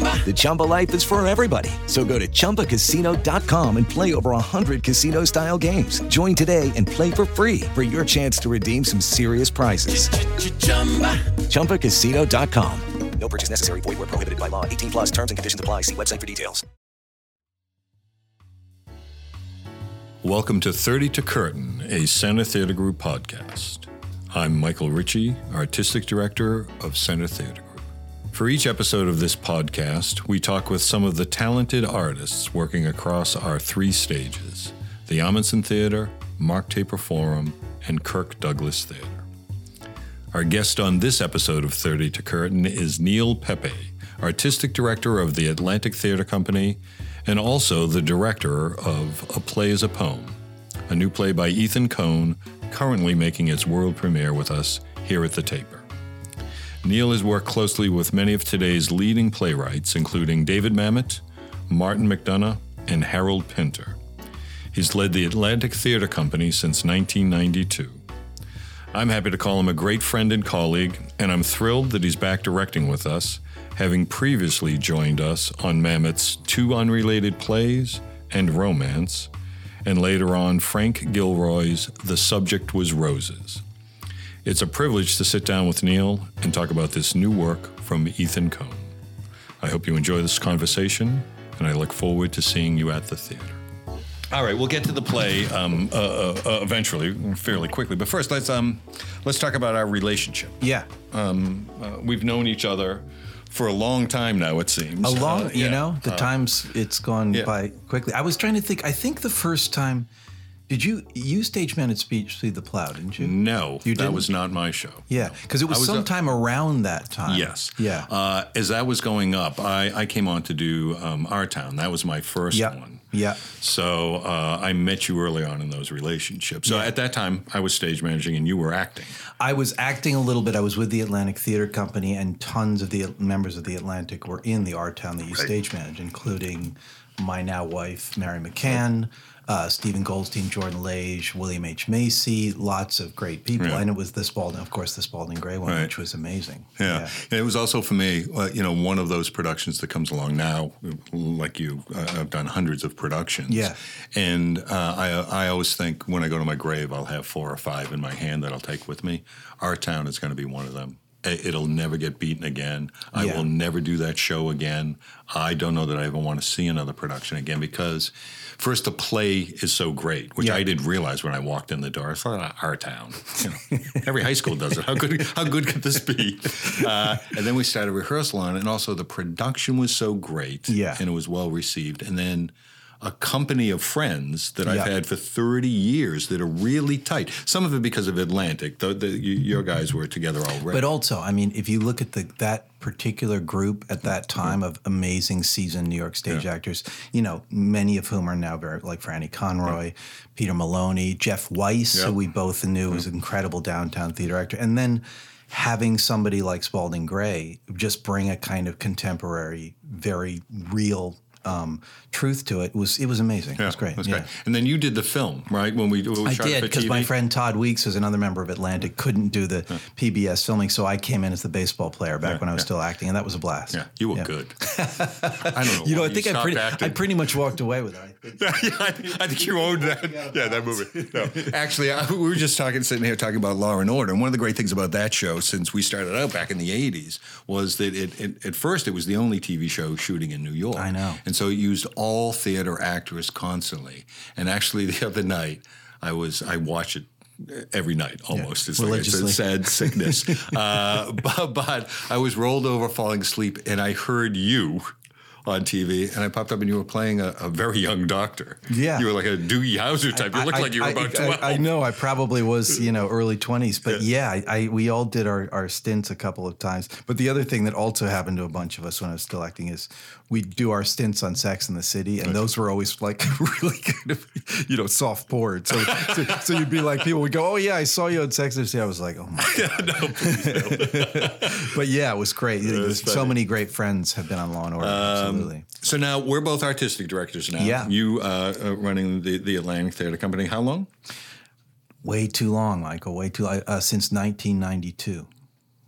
The Chumba life is for everybody. So go to ChumbaCasino.com and play over 100 casino-style games. Join today and play for free for your chance to redeem some serious prizes. ChumbaCasino.com. No purchase necessary. Void were prohibited by law. 18 plus terms and conditions apply. See website for details. Welcome to 30 to Curtain, a Center Theater Group podcast. I'm Michael Ritchie, Artistic Director of Center Theater Group. For each episode of this podcast, we talk with some of the talented artists working across our three stages the Ahmanson Theater, Mark Taper Forum, and Kirk Douglas Theater. Our guest on this episode of 30 to Curtain is Neil Pepe, Artistic Director of the Atlantic Theater Company and also the director of A Play is a Poem, a new play by Ethan Coen, currently making its world premiere with us here at the Taper. Neil has worked closely with many of today's leading playwrights, including David Mamet, Martin McDonagh, and Harold Pinter. He's led the Atlantic Theater Company since 1992. I'm happy to call him a great friend and colleague, and I'm thrilled that he's back directing with us, having previously joined us on Mamet's two unrelated plays and Romance, and later on Frank Gilroy's The Subject Was Roses. It's a privilege to sit down with Neil and talk about this new work from Ethan Coen. I hope you enjoy this conversation, and I look forward to seeing you at the theater. All right, we'll get to the play um, uh, uh, uh, eventually, fairly quickly. But first, let's um, let's talk about our relationship. Yeah. Um, uh, we've known each other for a long time now. It seems A long, Uh, you know, the Uh, times it's gone yeah. by quickly. I was trying to think. I think the first time, did you you stage managed Speed through the Plow, didn't you? No, You that didn't? was not my show. Yeah, because it was, was, uh, sometime around that time. Yes. Yeah. Uh, as that was going up, I, I came on to do um, Our Town. That was my first yeah. one. Yeah. So uh, I met you early on in those relationships. So at that time, I was stage managing and you were acting. I was acting a little bit. I was with the Atlantic Theater Company, and tons of the members of the Atlantic were in the art town that you stage manage, including my now wife, Mary McCann, uh, Stephen Goldstein, Jordan Lage, William H. Macy, lots of great people. Yeah. And it was the Spalding, of course, the Spalding Gray one, Right. which was amazing. Yeah. And it was also for me, uh, you know, one of those productions that comes along now, like you, uh, I've done hundreds of productions. Yeah. And uh, I, I always think when I go to my grave, I'll have four or five in my hand that I'll take with me. Our Town is going to be one of them. It'll never get beaten again. I Yeah. will never do that show again. I don't know that I ever want to see another production again because, first, the play is so great, which Yeah. I didn't realize when I walked in the door. I thought, "Ah, our town. You know, every high school does it. How good? How good could this be? Uh, and then we started rehearsal on it, and also the production was so great, Yeah. and it was well received. And then a company of friends that I've Yeah. had for 30 years that are really tight. Some of it because of Atlantic. The, the, you, your guys were together already. But also, I mean, if you look at the that particular group at that time of amazing seasoned New York stage actors, you know, many of whom are now very like Franny Conroy, Peter Maloney, Jeff Weiss, Yeah. who we both knew was an incredible downtown theater actor, and then having somebody like Spalding Gray just bring a kind of contemporary, very real um, truth to it was it was amazing. it was great. That's yeah. great. And then you did the film, right? When we, when we I did because my friend Todd Weeks, who's another member of Atlantic, couldn't do the PBS filming, so I came in as the baseball player back Yeah, when I was yeah. still acting, and that was a blast. Yeah, you were good. I don't know. You know, why I think I pretty, acting. I pretty much walked away with it. I think. yeah, I, think- I think you owned that. Yeah, that movie. No, actually, I, we were just talking, sitting here talking about Law and Order, and one of the great things about that show, since we started out back in the '80s, was that it, it at first it was the only TV show shooting in New York. I know. and so it used all theater actors constantly. And actually, the other night, I was I watch it every night almost. It's like it's a sad sickness. uh, but, but I was rolled over, falling asleep, and I heard you on TV, and I popped up, and you were playing a, a very young doctor. Yeah. you were like a Doogie Howser type. You looked I- like you were I- about I- twelve. I, know. I probably was, you know, early twenties, but yeah, I, I we all did our, our stints a couple of times. But the other thing that also happened to a bunch of us when I was still acting is we do our stints on Sex in the City, and those were always like really kind of, you know, soft board. So, so, so you'd be like, people would go, "Oh yeah, I saw you on Sex in the City." I was like, "Oh my god!" no but yeah, it was great. was so. Um, many great friends have been on Law and Order. Absolutely. So now we're both artistic directors now. Yeah. You uh, uh, running the, the Atlantic Theater Company. How long? Way too long, Michael. Way too long. Uh, since 1992.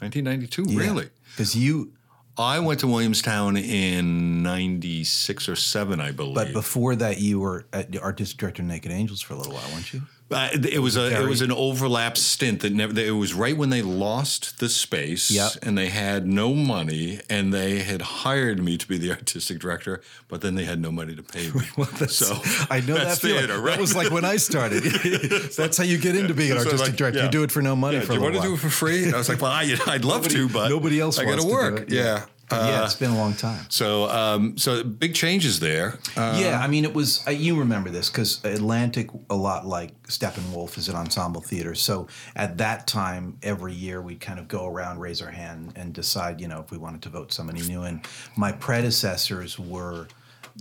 1992. Really? Because you I went to Williamstown in 96 or 7, I believe. But before that, you were at the artistic director of Naked Angels for a little while, weren't you? Uh, it was a it was an overlap stint that never. It was right when they lost the space, Yep. and they had no money, and they had hired me to be the artistic director, but then they had no money to pay me. so I know that's that feeling. theater, right? That was like when I started. that's how you get into being an So, artistic like, director. yeah. You do it for no money Yeah, for do you want to do it for free? And I was like, well, I, I'd love Nobody- to, but nobody else I got to work. it. Yeah. Yeah. yeah, Uh, it's been a long time. so, um, so big changes there. Uh, yeah, I mean, it was. Uh, you remember this because Atlantic, a lot like Steppenwolf, is an ensemble theater. So at that time, every year we'd kind of go around, raise our hand, and decide, you know, if we wanted to vote somebody new in. My predecessors were.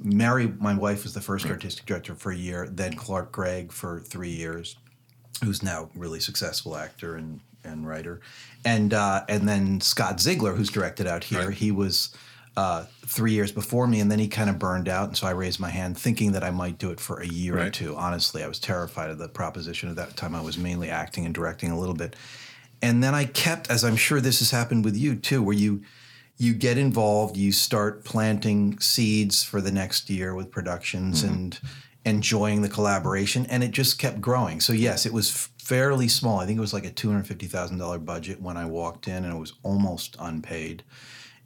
Mary, my wife, was the first artistic director for a year. Then Clark Gregg for three years, who's now a really successful actor and, and writer, and uh, and then Scott Zigler, who's directed out here. Right. He was uh, three years before me, and then he kind of burned out, and so I raised my hand, thinking that I might do it for a year or two. Honestly, I was terrified of the proposition. At that time, I was mainly acting and directing a little bit, and then I kept, as I'm sure this has happened with you too, where you you get involved, you start planting seeds for the next year with productions and enjoying the collaboration, and it just kept growing. So yes, it was fairly small. I think it was like a two hundred fifty thousand dollar budget when I walked in, and it was almost unpaid.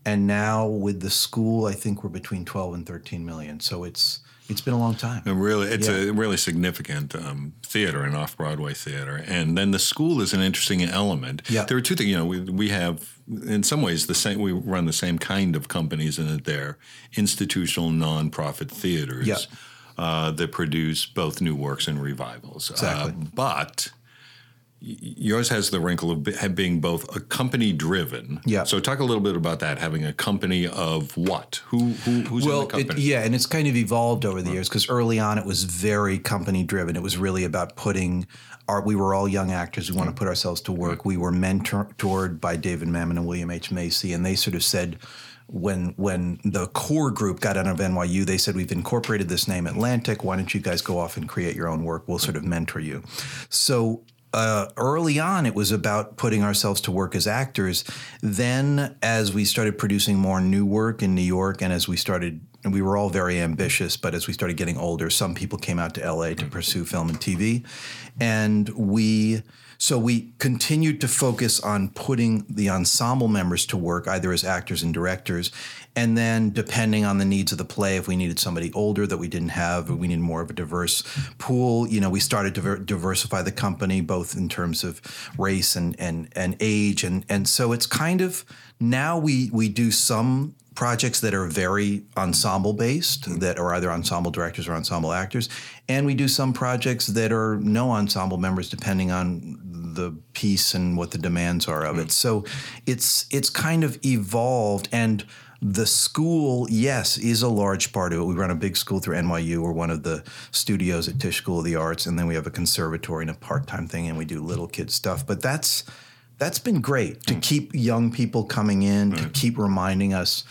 And now with the school, I think we're between twelve and thirteen million. So it's it's been a long time. And really, it's Yeah. a really significant um, theater an off Broadway theater. And then the school is an interesting element. Yeah. There are two things. You know, we, we have, in some ways, the same. We run the same kind of companies in that they're institutional, nonprofit theaters Yeah. Uh, that produce both new works and revivals. Exactly. Uh, but yours has the wrinkle of being both a company driven. Yeah. So talk a little bit about that. Having a company of what? Who? who who's well, in the company? It, yeah, and it's kind of evolved over the years because early on it was very company driven. It was really about putting our. We were all young actors. We want to put ourselves to work. We were mentored by David Mamet and William H Macy, and they sort of said. When when the core group got out of NYU, they said we've incorporated this name Atlantic. Why don't you guys go off and create your own work? We'll sort of mentor you. So uh, early on, it was about putting ourselves to work as actors. Then, as we started producing more new work in New York, and as we started, and we were all very ambitious, but as we started getting older, some people came out to LA to pursue film and TV. And we, so we continued to focus on putting the ensemble members to work, either as actors and directors. And then, depending on the needs of the play, if we needed somebody older that we didn't have, or we needed more of a diverse pool, you know, we started to diversify the company both in terms of race and and and age, and and so it's kind of now we we do some projects that are very ensemble based mm-hmm. that are either ensemble directors or ensemble actors and we do some projects that are no ensemble members depending on the piece and what the demands are of it mm-hmm. so it's it's kind of evolved and the school, yes, is a large part of it. We run a big school through NYU. We're one of the studios at Tisch School of the Arts, and then we have a conservatory and a part-time thing, and we do little kid stuff. But that's that's been great to keep young people coming in, to keep reminding us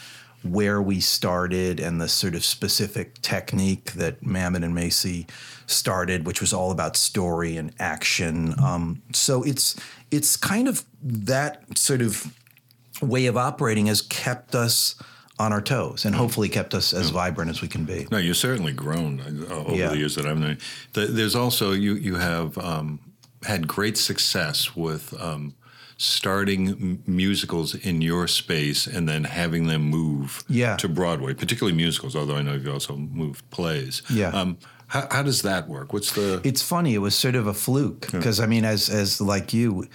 where we started and the sort of specific technique that Mamet and Macy started, which was all about story and action. Um, so it's it's kind of that sort of way of operating has kept us on our toes and hopefully kept us as vibrant as we can be. No, you've certainly grown uh, over Yeah. the years that I've known. There's also you you have um, had great success with um, starting m- musicals in your space and then having them move Yeah. to Broadway, particularly musicals. Although I know you've also moved plays. Yeah. Um, How, how does that work? What's the? It's funny. It was sort of a fluke because I mean, as as like you,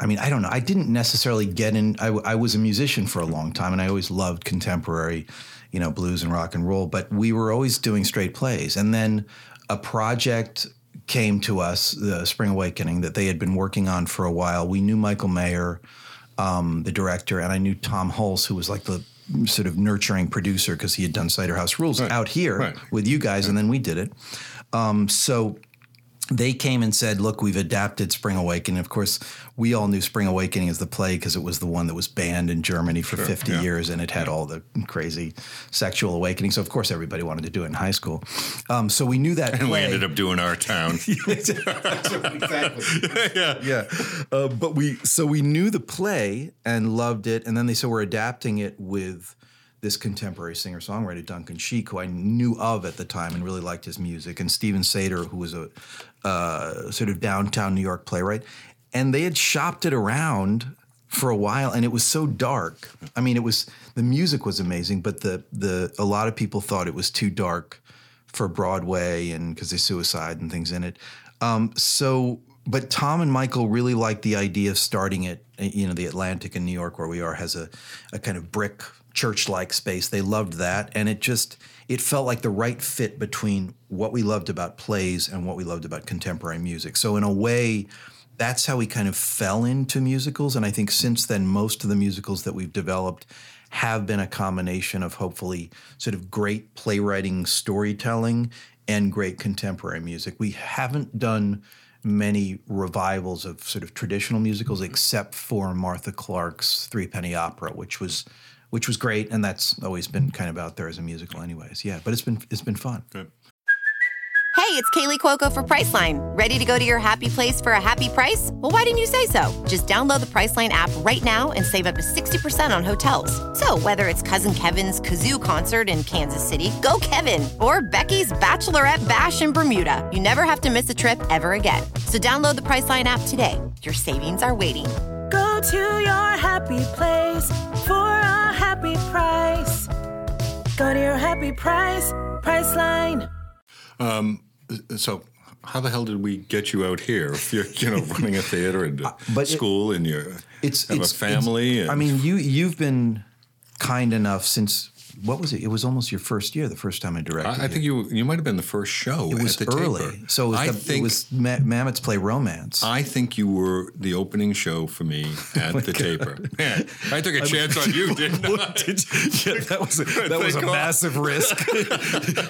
I mean, I don't know. I didn't necessarily get in. I, w- I was a musician for a long time, and I always loved contemporary, you know, blues and rock and roll. But we were always doing straight plays, and then a project came to us, the Spring Awakening, that they had been working on for a while. We knew Michael Mayer, um, the director, and I knew Tom Hulce, who was like the sort of nurturing producer because he had done Cider House Rules Right. out here Right. with you guys, and then we did it. Um, so they came and said, "Look, we've adapted Spring Awakening." Of course, we all knew Spring Awakening as the play because it was the one that was banned in Germany for 50 yeah. years, and it had all the crazy sexual awakening. So, of course, everybody wanted to do it in high school. Um, so we knew that. and we ended up doing our town. Exactly. yeah, yeah. Uh, but we so we knew the play and loved it, and then they said we're adapting it with this contemporary singer songwriter Duncan Sheik, who I knew of at the time and really liked his music, and Steven Sater, who was a uh, sort of downtown New York playwright, and they had shopped it around for a while, and it was so dark. I mean, it was the music was amazing, but the the a lot of people thought it was too dark for Broadway and because there's suicide and things in it. Um, so, but Tom and Michael really liked the idea of starting it. You know, the Atlantic in New York, where we are, has a, a kind of brick church-like space. They loved that, and it just it felt like the right fit between what we loved about plays and what we loved about contemporary music. So, in a way. That's how we kind of fell into musicals. And I think since then, most of the musicals that we've developed have been a combination of hopefully sort of great playwriting, storytelling, and great contemporary music. We haven't done many revivals of sort of traditional musicals mm-hmm. except for Martha Clarke's Three Penny Opera, which was which was great, and that's always been kind of out there as a musical, anyways. Yeah, but it's been it's been fun. Hey, it's Kaley Cuoco for Priceline. Ready to go to your happy place for a happy price? Well, why didn't you say so? Just download the Priceline app right now and save up to 60% on hotels. So, whether it's Cousin Kevin's Kazoo concert in Kansas City, go Kevin, or Becky's Bachelorette Bash in Bermuda, you never have to miss a trip ever again. So, download the Priceline app today. Your savings are waiting. Go to your happy place for a happy price. Go to your happy price, Priceline. Um, so, how the hell did we get you out here? If you're, you know, running a theater and a Uh, but it- school and you It's have it's, a family. it's- I mean, you you've been kind enough since what was it? It was almost your first year, the first time I directed. I, I think you you might have been the first show. it was at the early, Taper. so it was, I the, think it was Ma- Mamet's play Romance. I think you were the opening show for me at Oh the Taper. Man, I took a chance on you, didn't I? yeah, that was a, that was a massive risk.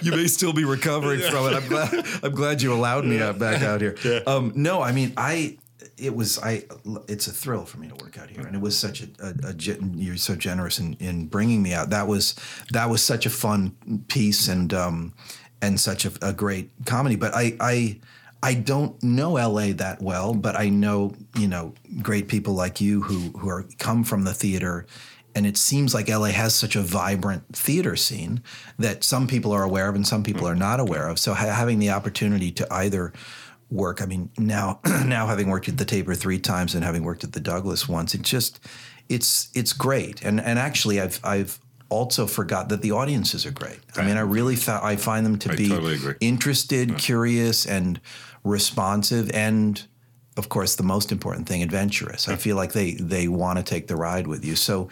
you may still be recovering from it. I'm glad. I'm glad you allowed me out, back out here. Um, no, I mean, I. It was I. It's a thrill for me to work out here, and it was such a. a, a you're so generous in, in bringing me out. That was that was such a fun piece, and um, and such a, a great comedy. But I I. I don't know LA that well, but I know you know great people like you who who are come from the theater, and it seems like LA has such a vibrant theater scene that some people are aware of and some people are not aware of. So ha- having the opportunity to either work, I mean, now now having worked at the Taper three times and having worked at the Douglas once, it just it's it's great. And and actually, I've I've also forgot that the audiences are great. I mean, I really thought I find them to I be totally interested, curious, and responsive, and of course, the most important thing, adventurous. I feel like they they want to take the ride with you. So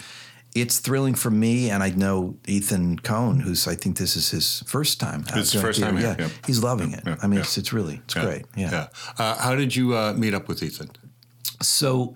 it's thrilling for me, and I know Ethan Coen, who's I think this is his first time. It's his first time theater. Yeah, he's loving it. I mean, it's it's really it's great. Yeah. Uh, how did you uh, meet up with Ethan? So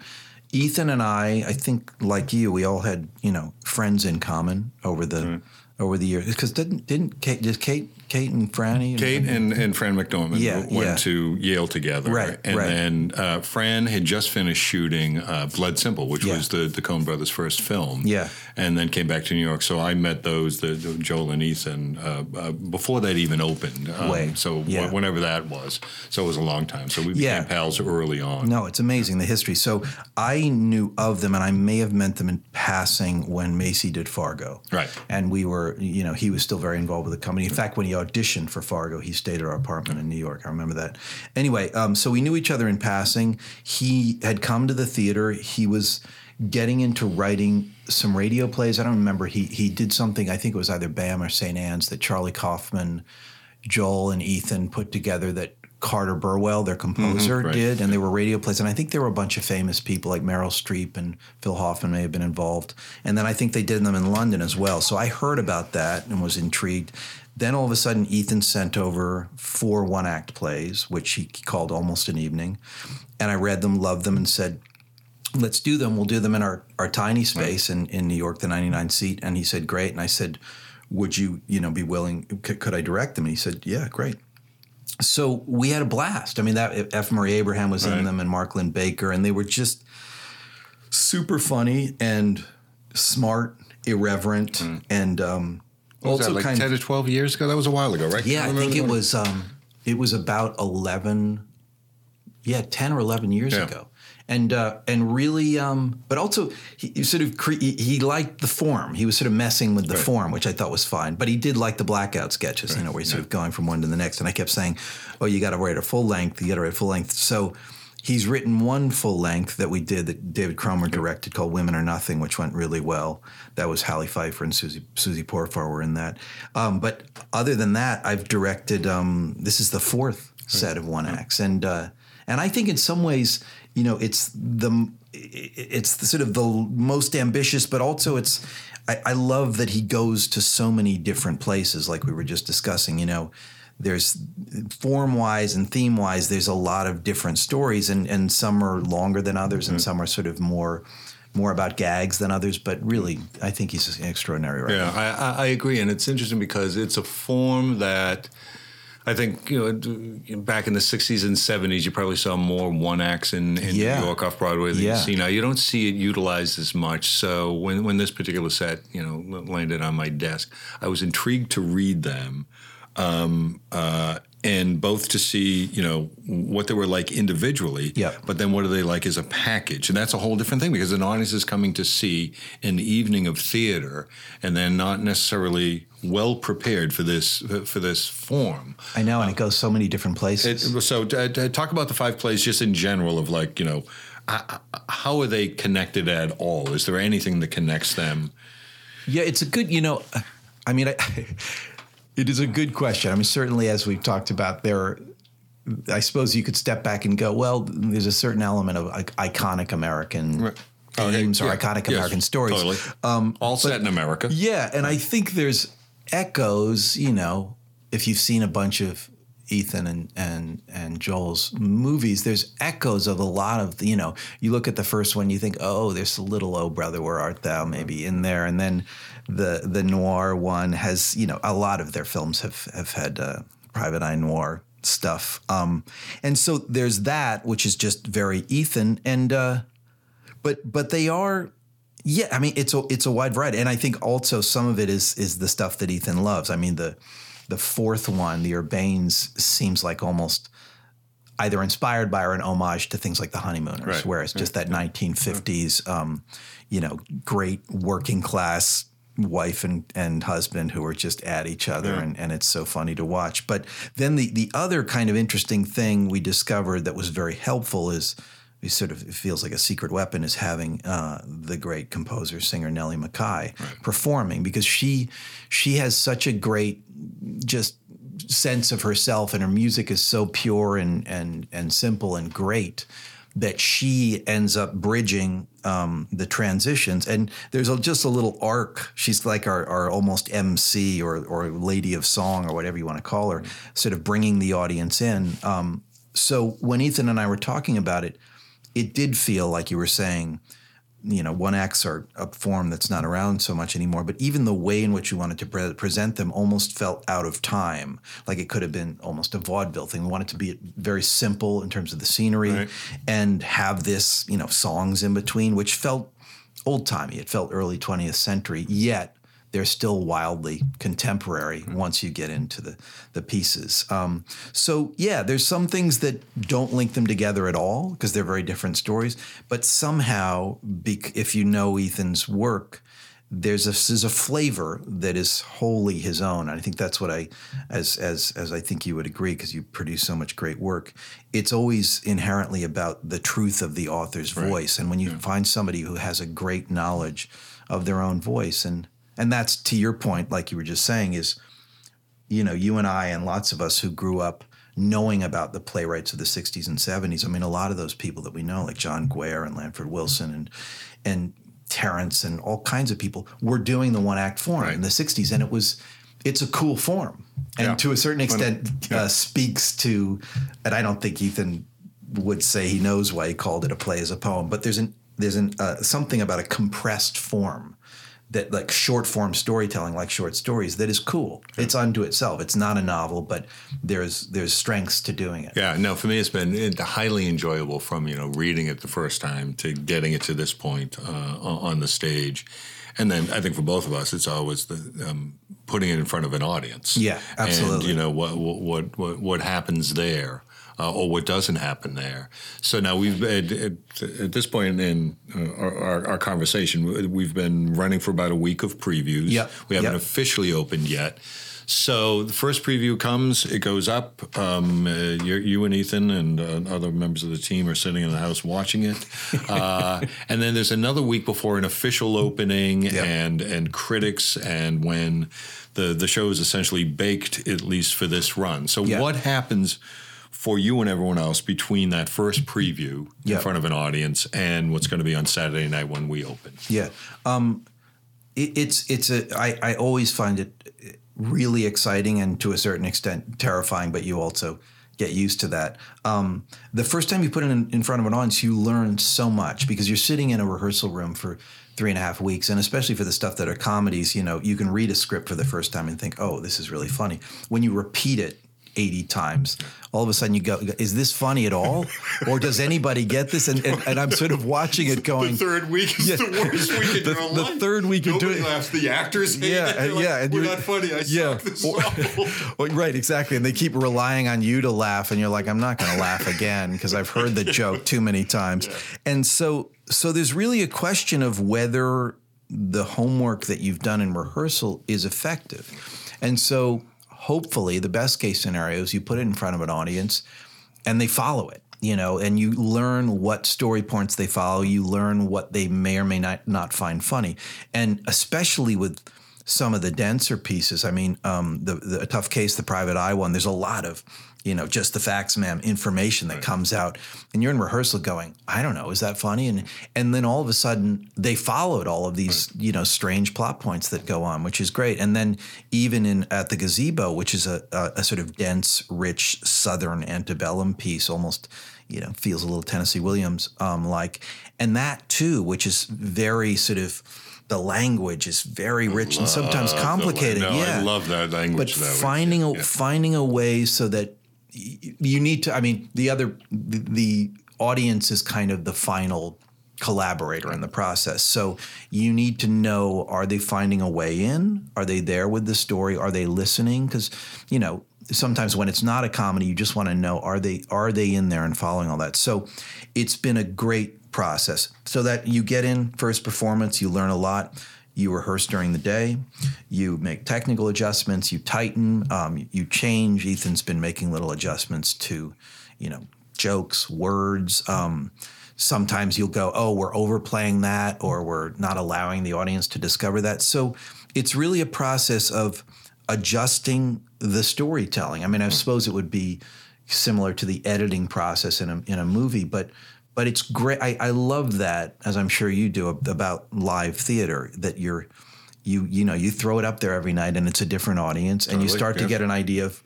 Ethan and I, I think like you, we all had you know friends in common over the Mm. over the years. Because didn't didn't Kate just Kate Kate and Franny Kate and, and Fran McDormand Yeah, went yeah. to Yale together. Right, And right. then uh, Fran had just finished shooting uh, Blood Simple, which Yeah. was the, the Coen brothers' first film. Yeah. And then came back to New York. So I met those, the, the Joel and Ethan, uh, uh, before that even opened. Um, Way, So wh- whenever that was. So it was a long time. So we became pals early on. No, it's amazing the history. So I knew of them, and I may have met them in passing when Macy did Fargo. Right. And we were, you know, he was still very involved with the company. In fact, when he auditioned for Fargo, he stayed at our apartment in New York. I remember that. Anyway, um, so we knew each other in passing. He had come to the theater. He was getting into writing some radio plays. I don't remember. He he did something. I think it was either Bam or St. Ann's that Charlie Kaufman Joel and Ethan put together that Carter Burwell, their composer, Mhm, right. did, and they were radio plays. And I think there were a bunch of famous people like Meryl Streep and Phil Hoffman may have been involved. And then I think they did them in London as well. So I heard about that and was intrigued. Then all of a sudden, Ethan sent over four one act plays, which he called Almost an Evening. And I read them, loved them, and said, let's do them. We'll do them in our, our tiny space in, in New York, the 99 seat. And he said, great. And I said, would you, you know, be willing, could, could I direct them? And he said, yeah, great. So we had a blast. I mean, that F. Murray Abraham was in them and Mark Linn-Baker, and they were just super funny and smart, irreverent, and um, What was also that, like 10 to 12 years ago? That was a while ago, right? yeah, I Remember think it was um, it was about eleven, yeah, ten or eleven years Yeah. ago, and uh, and really, um, but also he, he sort of cre- he, he liked the form. He was sort of messing with the Right. form, which I thought was fine. But he did like the blackout sketches, you know, where he's sort of going from one to the next. And I kept saying, "Oh, you got to write a full length. You got to write a full length." So. He's written one full length that we did that David Cromer directed called Women Are Nothing, which went really well. That was Halley Feiffer and Susie Susie Pourfar were in that. Um, but other than that, I've directed. Um, this is the fourth set of one acts, and uh, and I think in some ways, you know, it's the it's the sort of the most ambitious, but also it's. I, I love that he goes to so many different places, like we were just discussing. You know, there's form wise and theme wise, there's a lot of different stories, and and some are longer than others, and mm-hmm. some are sort of more more about gags than others. But really, I think he's an extraordinary writer. Yeah, I, I, I agree, and it's interesting because it's a form that I think you know back in the '60s and '70s, you probably saw more one acts in, in Yeah. New York off Broadway than Yeah. you see now. You don't see it utilized as much. So when when this particular set you know landed on my desk, I was intrigued to read them. Um, uh, and both to see, you know, what they were like individually, Yeah. but then what are they like as a package? And that's a whole different thing because an audience is coming to see an evening of theater and they're not necessarily well prepared for this for this form. I know, and it goes so many different It, places. so uh, uh, talk about the five plays just in general of like, you know, uh, uh, how are they connected at all? Is there anything that connects them? Yeah, it's a good, you know, I mean, I, it is a good question. I mean, certainly as we've talked about, there are, I suppose you could step back and go, well, there's a certain element of like iconic American Right. Okay, or yeah, iconic yes, American stories. Totally. Um, all set in America. yeah, and I think there's echoes, you know, if you've seen a bunch of Ethan and and and Joel's movies, there's echoes of a lot of you know. You look at the first one, you think, oh, there's a little oh brother, where art thou? Maybe in there, and then the the noir one has you know a lot of their films have have had uh, private eye noir stuff, um, and so there's that which is just very Ethan and. Uh, but but they are yeah i mean it's a it's a wide variety and i think also some of it is is the stuff that ethan loves i mean the the fourth one the urbanes seems like almost either inspired by or an homage to things like the honeymooners Right. where it's just that 1950s um, you know great working class wife and, and husband who are just at each other and, and it's so funny to watch. But then the the other kind of interesting thing we discovered that was very helpful is we sort of it feels like a secret weapon is having uh, the great composer singer Nellie McKay performing because she she has such a great just sense of herself and her music is so pure and and and simple and great that she ends up bridging um, the transitions. And there's a, just a little arc. She's like our, our almost mc or, or lady of song or whatever you want to call her sort of bringing the audience in. Um, so when ethan and i were talking about it it did feel like you were saying, you know, one acts are a form that's not around so much anymore. But even the way in which you wanted to pre- present them almost felt out of time. Like it could have been almost a vaudeville thing. We wanted to be very simple in terms of the scenery Right. and have this, you know, songs in between, which felt old timey. It felt early 20th century. Yet they're still wildly contemporary once you get into the the pieces. Um, so yeah, there's some things that don't link them together at all because they're very different stories. But somehow, bec- if you know Ethan's work, there's a there's a flavor that is wholly his own. And I think that's what I, as as as I think you would agree because you produce so much great work. It's always inherently about the truth of the author's voice. And when you find somebody who has a great knowledge of their own voice, and and that's to your point, like you were just saying, is you know, you and I and lots of us who grew up knowing about the playwrights of the 60s and 70s. I mean, a lot of those people that we know, like John Guare and Lanford Wilson and and Terrence and all kinds of people, were doing the one act form in the 60s, and it was it's a cool form, and Yeah. to a certain extent Yeah. uh, speaks to. And I don't think Ethan would say he knows why he called it a play as a poem, but there's an there's an uh, something about a compressed form that like short form storytelling like short stories that is cool it's unto itself it's not a novel but there's there's strengths to doing it Yeah, no, for me, it's been highly enjoyable from, you know, reading it the first time to getting it to this point uh, on on the stage. And then I think for both of us, it's always the um, putting it in front of an audience. Yeah, absolutely. And, you know, what, what, what, what happens there. Uh, or what doesn't happen there. So now we've at, at, at this point in uh, our, our, conversation, we've been running for about a week of previews. Yep, We haven't yep. officially opened yet. So the first preview comes, it goes up. Um, uh, you you and Ethan and uh, other members of the team are sitting in the house watching it, uh, and then there's another week before an official opening and and critics and when the the show is essentially baked at least for this run. So Yeah. what happens? For you and everyone else, between that first preview in front of an audience and what's going to be on Saturday night when we open, Yeah, um, it, it's it's a. I, I always find it really exciting and to a certain extent terrifying, but you also get used to that. Um, the first time you put it in, in front of an audience, you learn so much because you're sitting in a rehearsal room for three and a half weeks, and especially for the stuff that are comedies, you know, you can read a script for the first time and think, "Oh, this is really funny." When you repeat it. 80 times all of a sudden you go is this funny at all or does anybody get this and, and, and i'm sort of watching it going The third week is Yeah. the worst week in The- your the life. third week you're doing- laughs. The actors yeah, it. They're like, yeah, and we're you're- not funny. I yeah. suck this Or- Well, right, exactly, and they keep relying on you to laugh, and you're like, I'm not going to laugh again because I've heard the joke too many times, and so so there's really a question of whether the homework that you've done in rehearsal is effective, and so hopefully the best case scenario is you put it in front of an audience, and they follow it. You know, and you learn what story points they follow. You learn what they may or may not not find funny, and especially with some of the denser pieces. I mean, um, the, the tough case, the private eye one. There's a lot of, you know, just the facts, ma'am, information that comes out, and you're in rehearsal going, I don't know, is that funny? And and then all of a sudden they followed all of these, you know, strange plot points that go on, which is great. And then even in at the gazebo, which is a, a, a sort of dense, rich Southern antebellum piece, almost. You know, feels a little Tennessee Williams um, like, and that too, which is very sort of the language is very rich and sometimes complicated. no, yeah, I love that language. but way. finding a Yeah. finding a way so that you need to. I mean, the other the, the audience is kind of the final collaborator in the process. So you need to know: are they finding a way in? Are they there with the story? Are they listening? Because you know. Sometimes when it's not a comedy, you just want to know are they are they in there and following all that. So it's been a great process. So that you get in first performance, you learn a lot. You rehearse during the day. You make technical adjustments. You tighten. Um, you change. Ethan's been making little adjustments to, you know, jokes, words. Um, sometimes you'll go, "Oh, we're overplaying that," or "We're not allowing the audience to discover that." So it's really a process of adjusting the storytelling. I mean, I suppose it would be similar to the editing process in a in a movie, but but it's great. I, I love that, as I'm sure you do, about live theater. That you're you you know you throw it up there every night, and it's a different audience, and you start to get an idea of.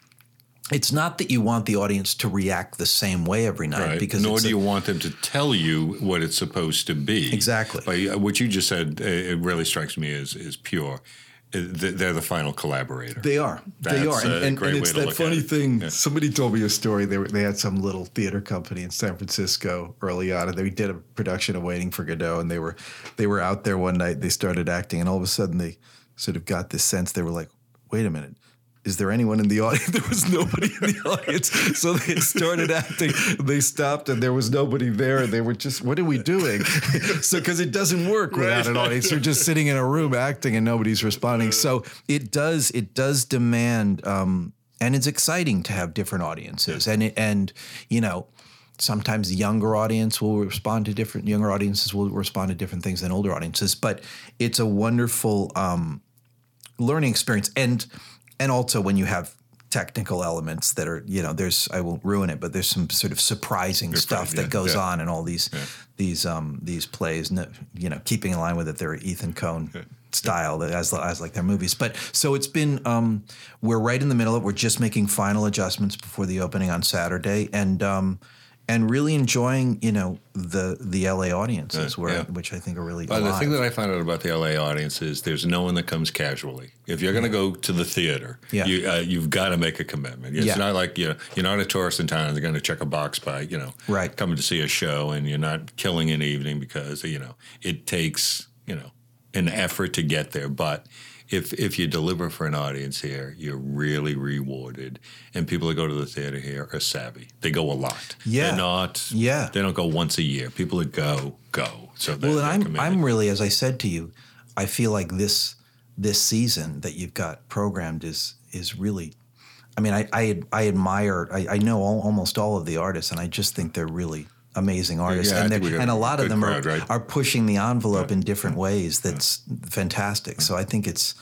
It's not that you want the audience to react the same way every night, Right. because Nor do a- you want them to tell you what it's supposed to be. Exactly. But uh, what you just said, uh, it really strikes me as is pure. Th- They're the final collaborator. They are. they That's are. a And, and, and it's that funny it. thing. Yeah. Somebody told me a story. They, were, they had some little theater company in San Francisco early on, and they did a production of Waiting for Godot, and they were they were out there one night. They started acting, and all of a sudden they sort of got this sense. They were like, "Wait a minute." Is there anyone in the audience? There was nobody in the audience. So they started acting. They stopped and there was nobody there. And they were just, what are we doing? so, because it doesn't work without an audience. You're just sitting in a room acting and nobody's responding. So it does, it does demand, um, and it's exciting to have different audiences. And, it, and, you know, sometimes the younger audience will respond to different, younger audiences will respond to different things than older audiences. But it's a wonderful, um, learning experience. And and also when you have technical elements that are you know there's I won't ruin it, but there's some sort of surprising stuff yeah, that goes yeah. on in all these these um these plays. You know, keeping in line with it, they're Ethan Coen. Style that as, as like their movies, but so it's been. Um, we're right in the middle of. it. We're just making final adjustments before the opening on Saturday, and um, and really enjoying you know the the LA audiences, where yeah. which I think are really. Well, the thing that I found out about the LA audience is there's no one that comes casually. If you're going to go to the theater, Yeah. you, uh, you've got to make a commitment. It's Yeah. not like you know, you're not a tourist in town and they're going to check a box by you know Right. coming to see a show and you're not killing an evening because you know it takes you know an effort to get there. But if if you deliver for an audience here, you're really rewarded. And people that go to the theater here are savvy. They go a lot. Yeah. they're not. Yeah. they don't go once a year. People that go go. So Well, and I'm committed. I'm really, as I said to you, I feel like this this season that you've got programmed is is really. I mean, I I, I admire. I, I know all, almost all of the artists, and I just think they're really amazing artists, yeah, and think we got and a lot of them crowd, are right? are pushing the envelope in different ways. That's fantastic. So I think it's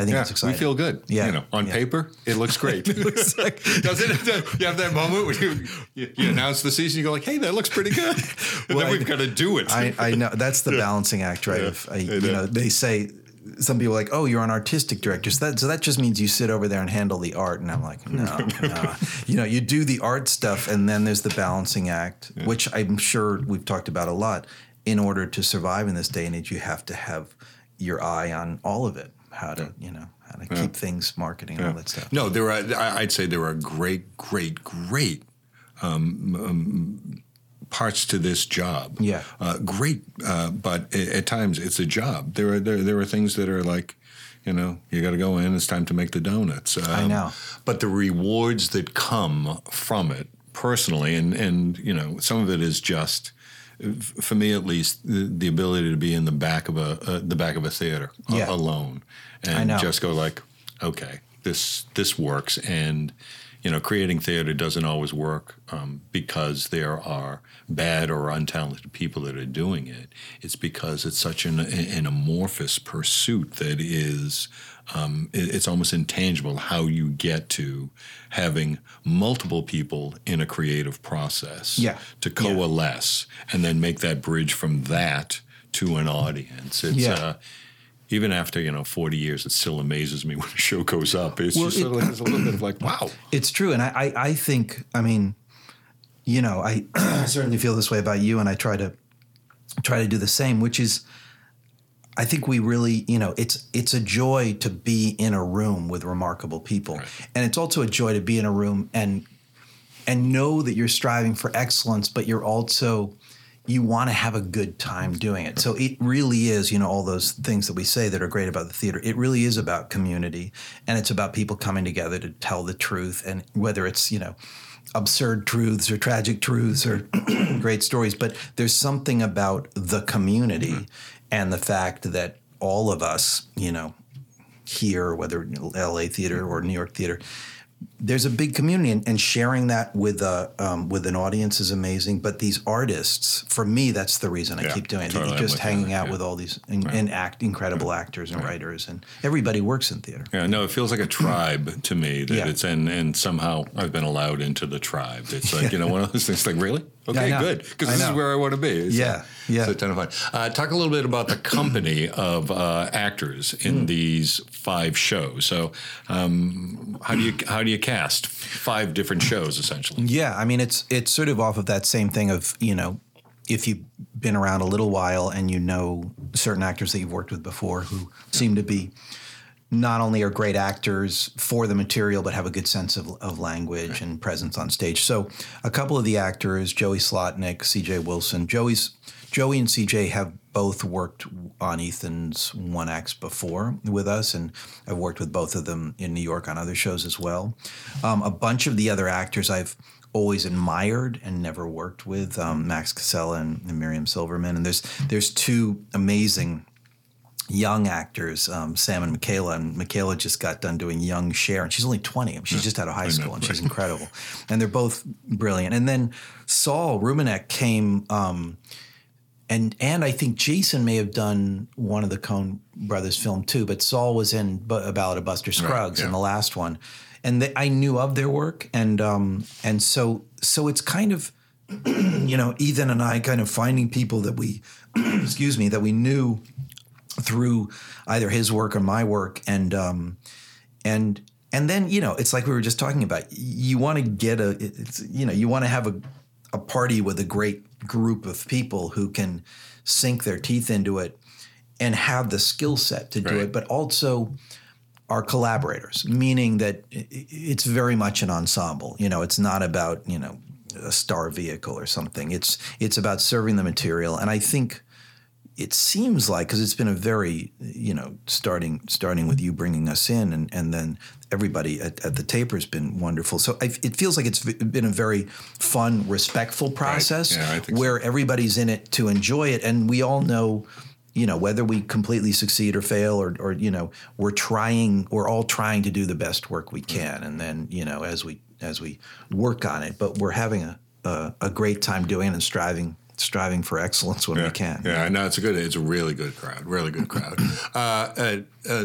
I think Yeah, it's exciting. we feel good. Yeah, you know, on yeah. paper, it looks great. Doesn't it? You have that moment when you, you, you announce the season, you go like, "Hey, that looks pretty good," and Well, then we've got to do it. I, I know that's the balancing act, right? Yeah, Of, uh, I, you know, they say some people are like, "Oh, you're an artistic director," so that so that just means you sit over there and handle the art. And I'm like, no, no. You know, you do the art stuff, and then there's the balancing act, which I'm sure we've talked about a lot. In order to survive in this day and age, you have to have your eye on all of it. How to, you know, how to keep things marketing and all that stuff. No, there are. I- I'd say there are great, great, great um, um, parts to this job. Yeah. uh, great. Uh, but at times it's a job. There are there, there are things that are like. You know, you got to go in. It's time to make the donuts. Um, I know. but the rewards that come from it, personally, and and you know, some of it is just, for me at least, the, the ability to be in the back of a uh, the back of a theater a- alone, and just go like, okay, this this works, and you know, creating theater doesn't always work um, because there are bad or untalented people that are doing it. It's because it's such an, an amorphous pursuit that is, um, it's almost intangible how you get to having multiple people in a creative process Yeah. to coalesce and then make that bridge from that to an audience. It's, Yeah. uh, even after you know 40 years, it still amazes me when a show goes up. It's Well, just it- sort of like, it's a little bit of like, wow. It's true, and I, I, I think, I mean, you know, I certainly feel this way about you, and I try to try to do the same. Which is, I think we really, you know, it's it's a joy to be in a room with remarkable people, and it's also a joy to be in a room and and know that you're striving for excellence, but you're also you want to have a good time doing it. So it really is, you know, all those things that we say that are great about the theater. It really is about community and it's about people coming together to tell the truth and whether it's, you know, absurd truths or tragic truths or great stories, but there's something about the community mm-hmm. and the fact that all of us, you know, here, whether LA theater or New York theater, there's a big community, and, and sharing that with a um, with an audience is amazing. But these artists, for me, that's the reason I Yeah, keep doing it. totally, Just hanging out yeah. with all these and, and act incredible actors and writers, and everybody works in theater. Yeah, no, it feels like a tribe to me that Yeah. it's and and somehow I've been allowed into the tribe. It's like you know one of those things. Like really, okay, good, because this is where I want to be. It's, Yeah, uh, yeah. A ton of fun. Uh, talk a little bit about the company of uh, actors in these five shows. So, um, how do you how do you cast five different shows essentially? Yeah, I mean it's it's sort of off of that same thing of you know if you've been around a little while and you know certain actors that you've worked with before who seem to be not only are great actors for the material but have a good sense of, of language and presence on stage. So a couple of the actors, Joey Slotnick, C.J. Wilson, Joey's Joey and CJ have both worked on Ethan's one acts before with us, and I've worked with both of them in New York on other shows as well. Um, a bunch of the other actors I've always admired and never worked with, um, Max Casella and, and Miriam Silverman, and there's there's two amazing young actors, um, Sam and Michaela. And Michaela just got done doing Young Cher, and she's only 20. I mean, she's just out of high school, and she's incredible. And they're both brilliant. And then Saul Rubinek came. Um, and and I think Jason may have done one of the Coen brothers film too, but Saul was in B- a Ballad of Buster Scruggs yeah. in the last one, and they, I knew of their work, and um and so so it's kind of you know Ethan and I kind of finding people that we excuse me that we knew through either his work or my work, and um and and then you know it's like we were just talking about you want to get a it's you know you want to have a a party with a great group of people who can sink their teeth into it and have the skill set to do Right. it but also are collaborators meaning that it's very much an ensemble. You know it's not about you know a star vehicle or something. It's it's about serving the material. And i think it seems like because it's been a very you know starting starting with you bringing us in and and then everybody at, at the taper has been wonderful. So I, it feels like it's been a very fun respectful process Yeah, I think so. where everybody's in it to enjoy it. And we all know you know whether we completely succeed or fail or or you know we're trying we're all trying to do the best work we mm-hmm. can and then you know as we as we work on it. But we're having a a, a great time doing it and striving striving for excellence when yeah, we can Yeah, I know it's a good. It's a really good crowd. Really good crowd. uh, uh, uh,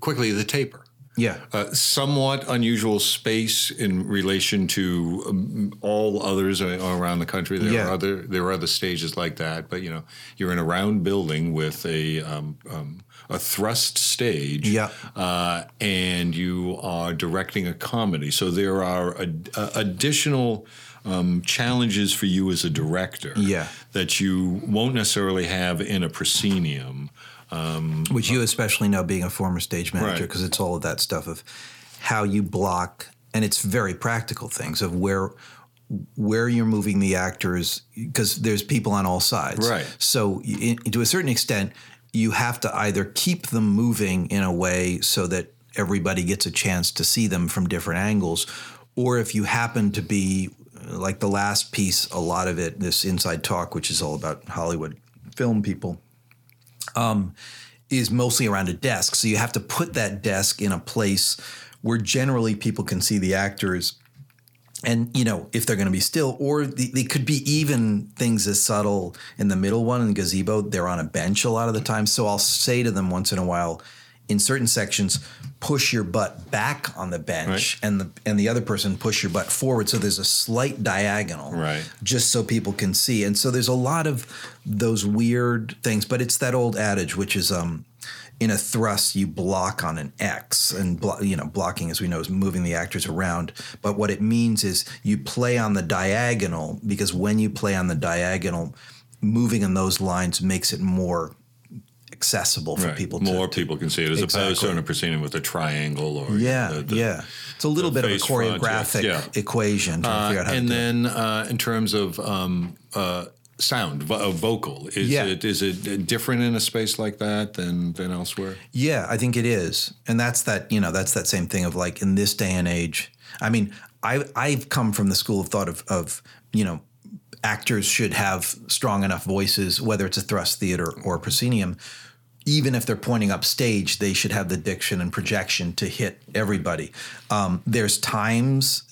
quickly, the taper. yeah Uh, somewhat unusual space in relation to um, all others around the country. There Yeah. are other there are other stages like that, but you know you're in a round building with a um, um, a thrust stage, Yeah. uh, and you are directing a comedy. So there are ad- uh, additional. Um, challenges for you as a director Yeah. that you won't necessarily have in a proscenium. which you especially know being a former stage manager Right. because it's all of that stuff of how you block and it's very practical things of where where you're moving the actors because there's people on all sides Right. so in, to a certain extent you have to either keep them moving in a way so that everybody gets a chance to see them from different angles or if you happen to be like the last piece a lot of it this inside talk which is all about hollywood film people um, is mostly around a desk. So you have to put that desk in a place where generally people can see the actors. And, you know, if they're going to be still, or the, they could be even things as subtle in the middle one in the gazebo, they're on a bench a lot of the time. So I'll say to them once in a while, in certain sections, push your butt back on the bench and the and the other person push your butt forward. So there's a slight diagonal Right. just so people can see. And so there's a lot of those weird things, but it's that old adage, which is um, in a thrust you block on an X, and blo- you know blocking, as we know, is moving the actors around. But what it means is you play on the diagonal because when you play on the diagonal, moving in those lines makes it more accessible for Right. people. to, More to- people can see it as opposed to Exactly. in a proscenium with a triangle or Yeah, the- the- yeah. It's a little bit of a face front, yeah, choreographic yeah. equation to Uh, figure out how and to do it. then uh, in terms of um, uh, sound, vo- uh, vocal, is Yeah. it is it different in a space like that than than elsewhere? Yeah, I think it is, and that's that. You know, that's that same thing of like in this day and age. I mean, I I've come from the school of thought of of you know actors should have strong enough voices, whether it's a thrust theater or a proscenium. Even if they're pointing up stage, they should have the diction and projection to hit everybody. Um, there's times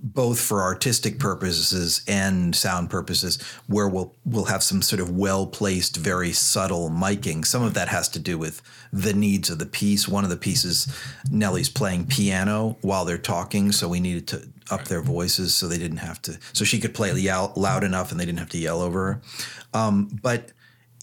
both for artistic purposes and sound purposes, where we'll we'll have some sort of well placed, very subtle miking. Some of that has to do with the needs of the piece. One of the pieces, Nellie's playing piano while they're talking, so we needed to up their voices so they didn't have to, so she could play loud enough and they didn't have to yell over her. Um, but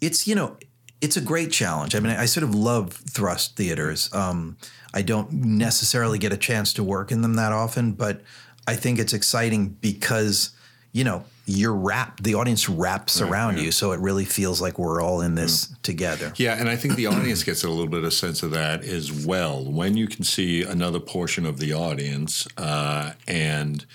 it's you know it's a great challenge. I mean, I sort of love thrust theaters. Um, I don't necessarily get a chance to work in them that often, but I think it's exciting because you know you're wrapped. The audience wraps around you, so it really feels like we're all in this together. Yeah, and I think the audience gets a little bit of sense of that as well. When you can see another portion of the audience, uh, and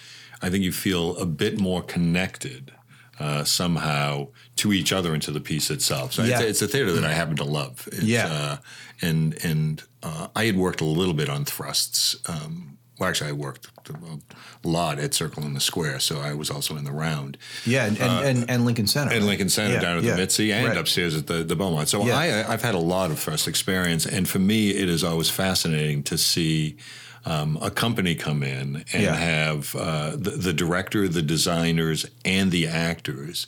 I think you feel a bit more connected uh, somehow to each other and to the piece itself. So Yeah. it's, it's a theater that I happen to love. It's, Yeah. uh, and and uh, I had worked a little bit on thrusts. Um, well, actually, I worked a lot at Circle in the Square, so I was also in the round. Yeah, and and, and, and Lincoln Center, And? Lincoln Center Yeah, down at yeah, the Mitzi and right. upstairs at the, the Beaumont. So Yeah. I, I've had a lot of thrust experience. And for me, it is always fascinating to see um, a company come in and have uh, the, the director, the designers, and the actors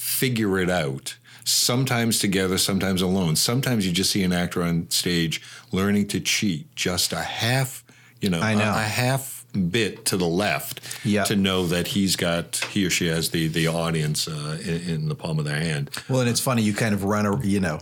figure it out. Sometimes together, sometimes alone. Sometimes you just see an actor on stage learning to cheat just a half, you know, I know. A, a half bit to the left Yeah. to know that he's got he or she has the the audience uh, in, in the palm of their hand. Well, and it's funny. You kind of run, a, you know.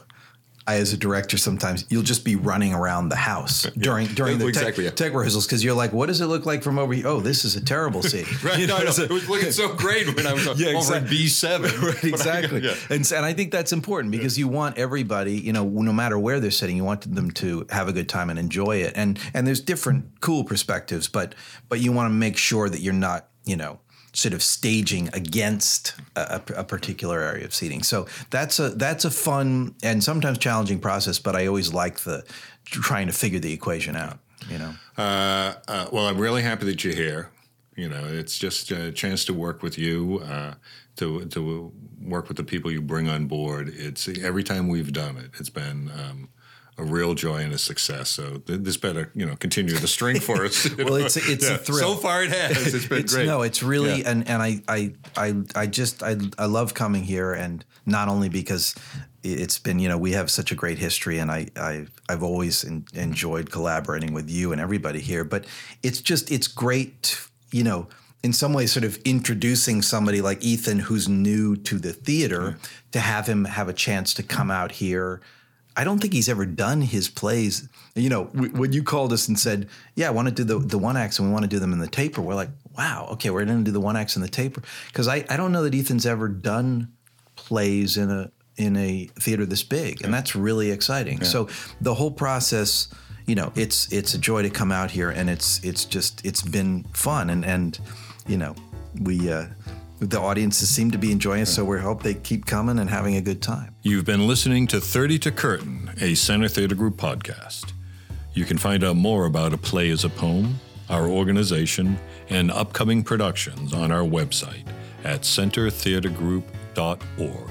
I, as a director, sometimes you'll just be running around the house during during the Exactly, yeah. tech, tech rehearsals because you're like, "What does it look like from over here?" Oh, this is a terrible scene. Right, You know, no, no, it was looking so great when I was Yeah, over exactly. B seven. right, exactly. Yeah. And, and I think that's important because you want everybody, you know, no matter where they're sitting, you want them to have a good time and enjoy it. And and there's different cool perspectives, but but you want to make sure that you're not, you know, sort of staging against a, a- particular area of seating. So that's a that's a fun and sometimes challenging process, but I always like the trying to figure the equation out. You know. Uh, uh, well, I'm really happy that you're here. You know, it's just a chance to work with you, uh, to to work with the people you bring on board. It's every time we've done it, it's been um, a real joy and a success. So th- this better, you know, continue the string for us. Well, know? it's a- it's a thrill. So far, it has. It's been It's- great. No, it's really Yeah. and and I I I I just I I love coming here and not only because it's been you know we have such a great history and I I I've always en- enjoyed collaborating with you and everybody here, but it's just it's great you know in some ways sort of introducing somebody like Ethan who's new to the theater to have him have a chance to come out here. I don't think he's ever done his plays. You know, when you called us and said, "Yeah, I want to do the the one acts and we want to do them in the taper," we're like, "Wow, okay, we're going to do the one acts in the taper." Because I I don't know that Ethan's ever done plays in a in a theater this big, and that's really exciting. So the whole process, you know, it's it's a joy to come out here, and it's it's just it's been fun, and and you know, we. Uh, the audiences seem to be enjoying it, so we hope they keep coming and having a good time. You've been listening to 30 to Curtain, a Center Theater Group podcast. You can find out more about A Play Is a Poem, our organization, and upcoming productions on our website at centertheatergroup.org.